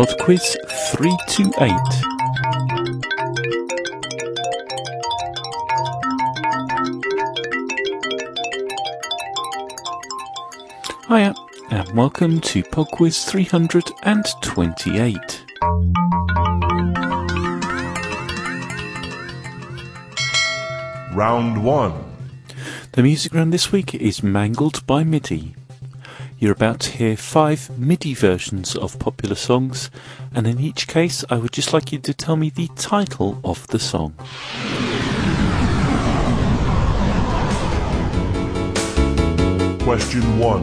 Pod Quiz 328. Hiya, and welcome to Pod Quiz 328. Round 1. The music round this week is Mangled by MIDI. You're about to hear five MIDI versions of popular songs, and in each case, I would just like you to tell me the title of the song. Question 1.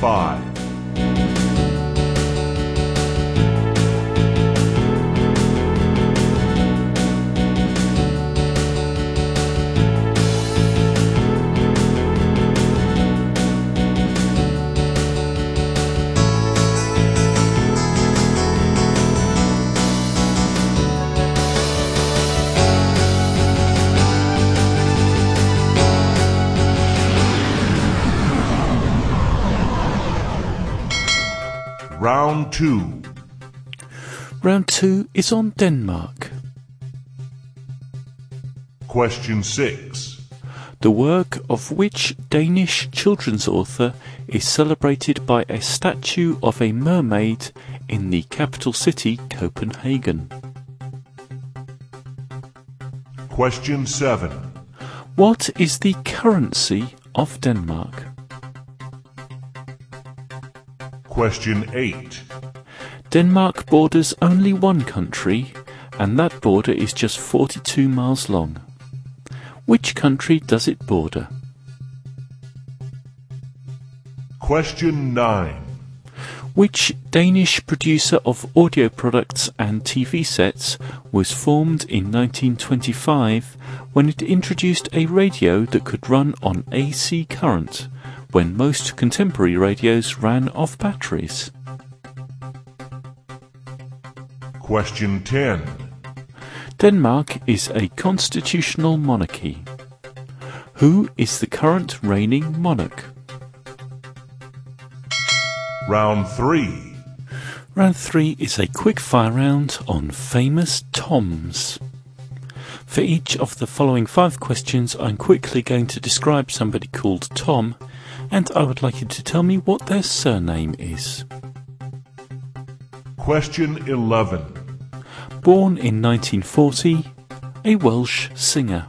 Question Round 2. Round two is on Denmark. Question 6. The work of which Danish children's author is celebrated by a statue of a mermaid in the capital city, Copenhagen. Question 7. What is the currency of Denmark? Question 8. Denmark borders only one country, and that border is just 42 miles long. Which country does it border? Question 9. Which Danish producer of audio products and TV sets was formed in 1925 when it introduced a radio that could run on AC current when most contemporary radios ran off batteries? Question 10. Denmark is a constitutional monarchy. Who is the current reigning monarch? Round 3. Round three is a quick fire round on famous Toms. For each of the following five questions, I'm quickly going to describe somebody called Tom, and I would like you to tell me what their surname is. Question 11. Born in 1940, a Welsh singer.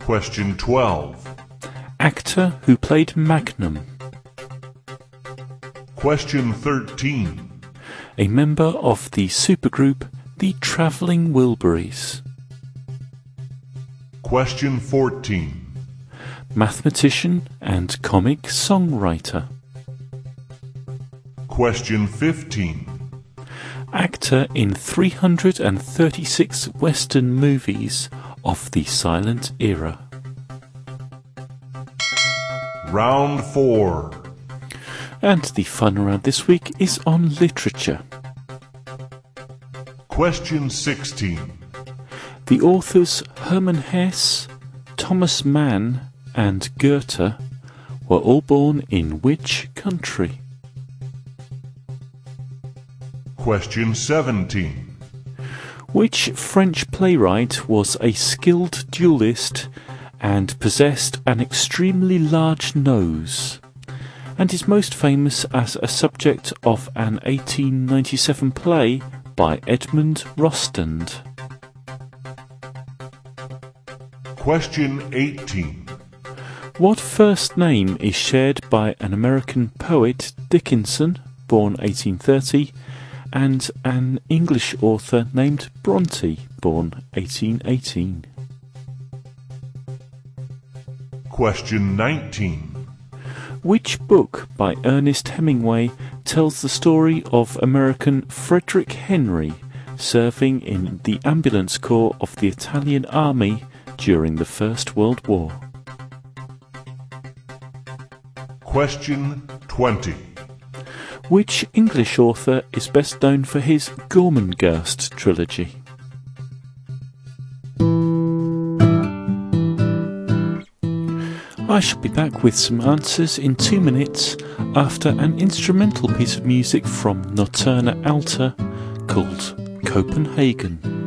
Question 12. Actor who played Magnum. Question 13. A member of the supergroup The Travelling Wilburys. Question 14. Mathematician and comic songwriter. Question 15. Actor in 336 Western movies of the silent era. Round 4. And the fun round this week is on literature. Question 16. The authors Hermann Hesse, Thomas Mann, and Goethe were all born in which country? Question 17. Which French playwright was a skilled duelist and possessed an extremely large nose, and is most famous as a subject of an 1897 play by Edmond Rostand? Question 18. What first name is shared by an American poet, Dickinson, born 1830, and an English author named Bronte, born 1818? Question 19. Which book by Ernest Hemingway tells the story of American Frederick Henry serving in the ambulance corps of the Italian army during the First World War? Question 20. Which English author is best known for his Gormenghast trilogy? I shall be back with some answers in two minutes after an instrumental piece of music from Notturna Alta called Copenhagen.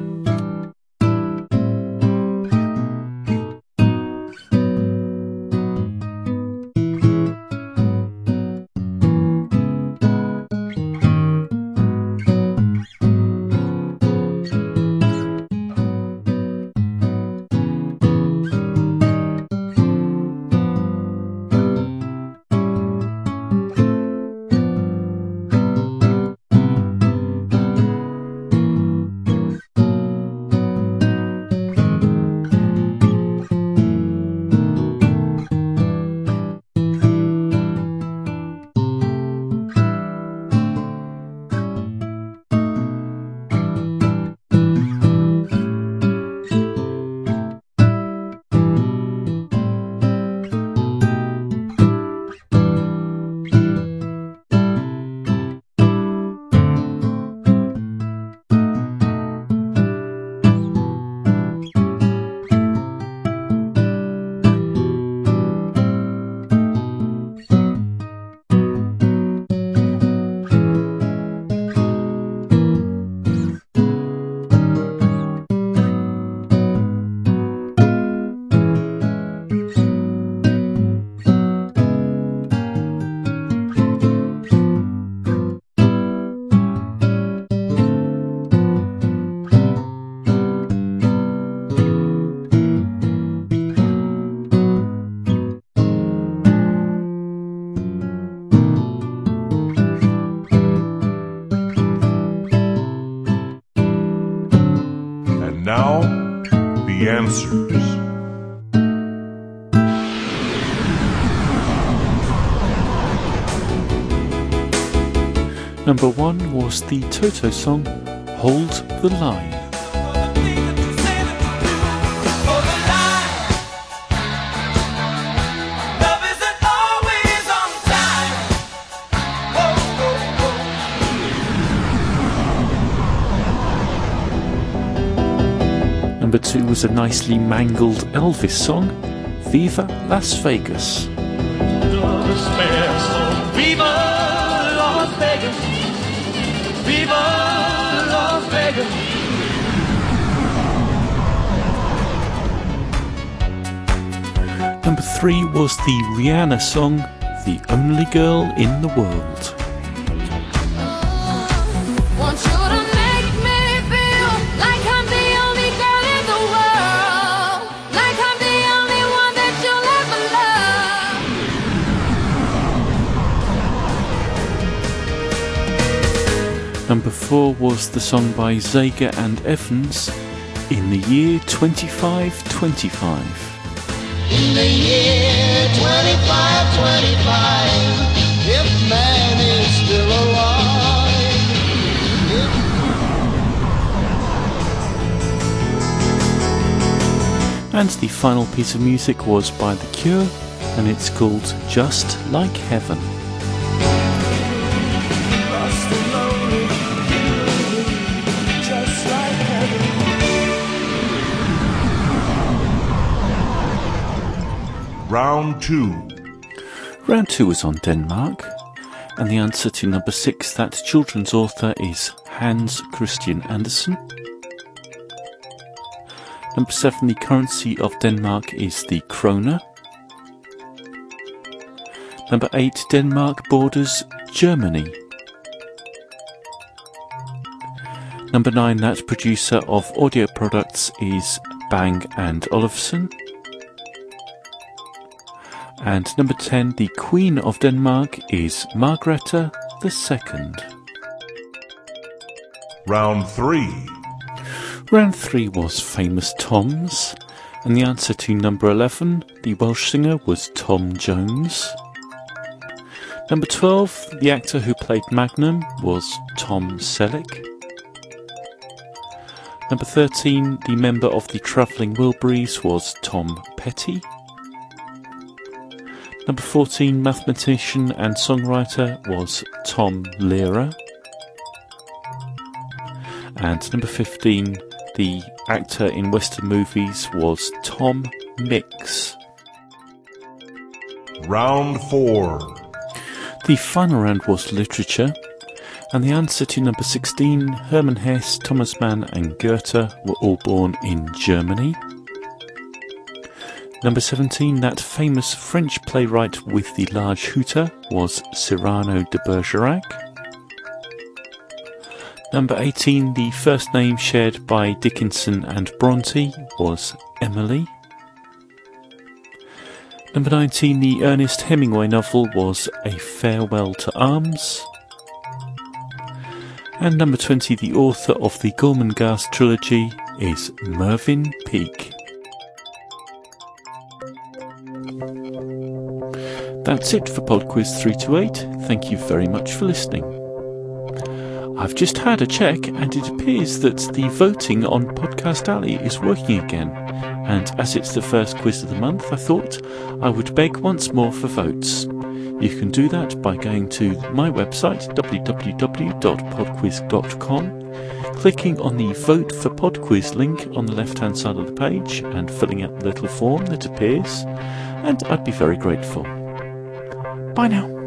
Answers. Number one was the Toto song Hold the Line. Was a nicely mangled Elvis song, Viva Las Vegas. Viva Las Vegas. Viva Las Vegas. Number three was the Rihanna song, The Only Girl in the World. Number four was the song by Zager and Evans, In the Year 2525. In the year 2525, if man is still alive, And the final piece of music was by The Cure, and it's called Just Like Heaven. Round 2. Round two was on Denmark, and the answer to number six, that children's author is Hans Christian Andersen. Number seven, the currency of Denmark is the kroner. Number eight, Denmark borders Germany. Number nine, that producer of audio products is Bang and Olufsen. And number 10, the Queen of Denmark is Margrethe II. Round 3. Round 3 was Famous Toms, and the answer to number 11, the Welsh singer, was Tom Jones. Number 12, the actor who played Magnum was Tom Selleck. Number 13, the member of the Travelling Wilburys was Tom Petty. Number 14, mathematician and songwriter was Tom Lehrer. And number 15, the actor in Western movies was Tom Mix. Round 4. The final round was literature, and the answer to number 16, Hermann Hesse, Thomas Mann, and Goethe were all born in Germany. Number 17, that famous French playwright with the large hooter was Cyrano de Bergerac. Number 18, the first name shared by Dickinson and Bronte was Emily. Number 19, the Ernest Hemingway novel was A Farewell to Arms. And number 20, the author of the Gormenghast trilogy is Mervyn Peake. That's it for PodQuiz 328. Thank you very much for listening. I've just had a check and it appears that the voting on Podcast Alley is working again. And as it's the first quiz of the month, I thought I would beg once more for votes. You can do that by going to my website, www.podquiz.com, clicking on the Vote for Podquiz link on the left hand side of the page and filling out the little form that appears, and I'd be very grateful. Bye now.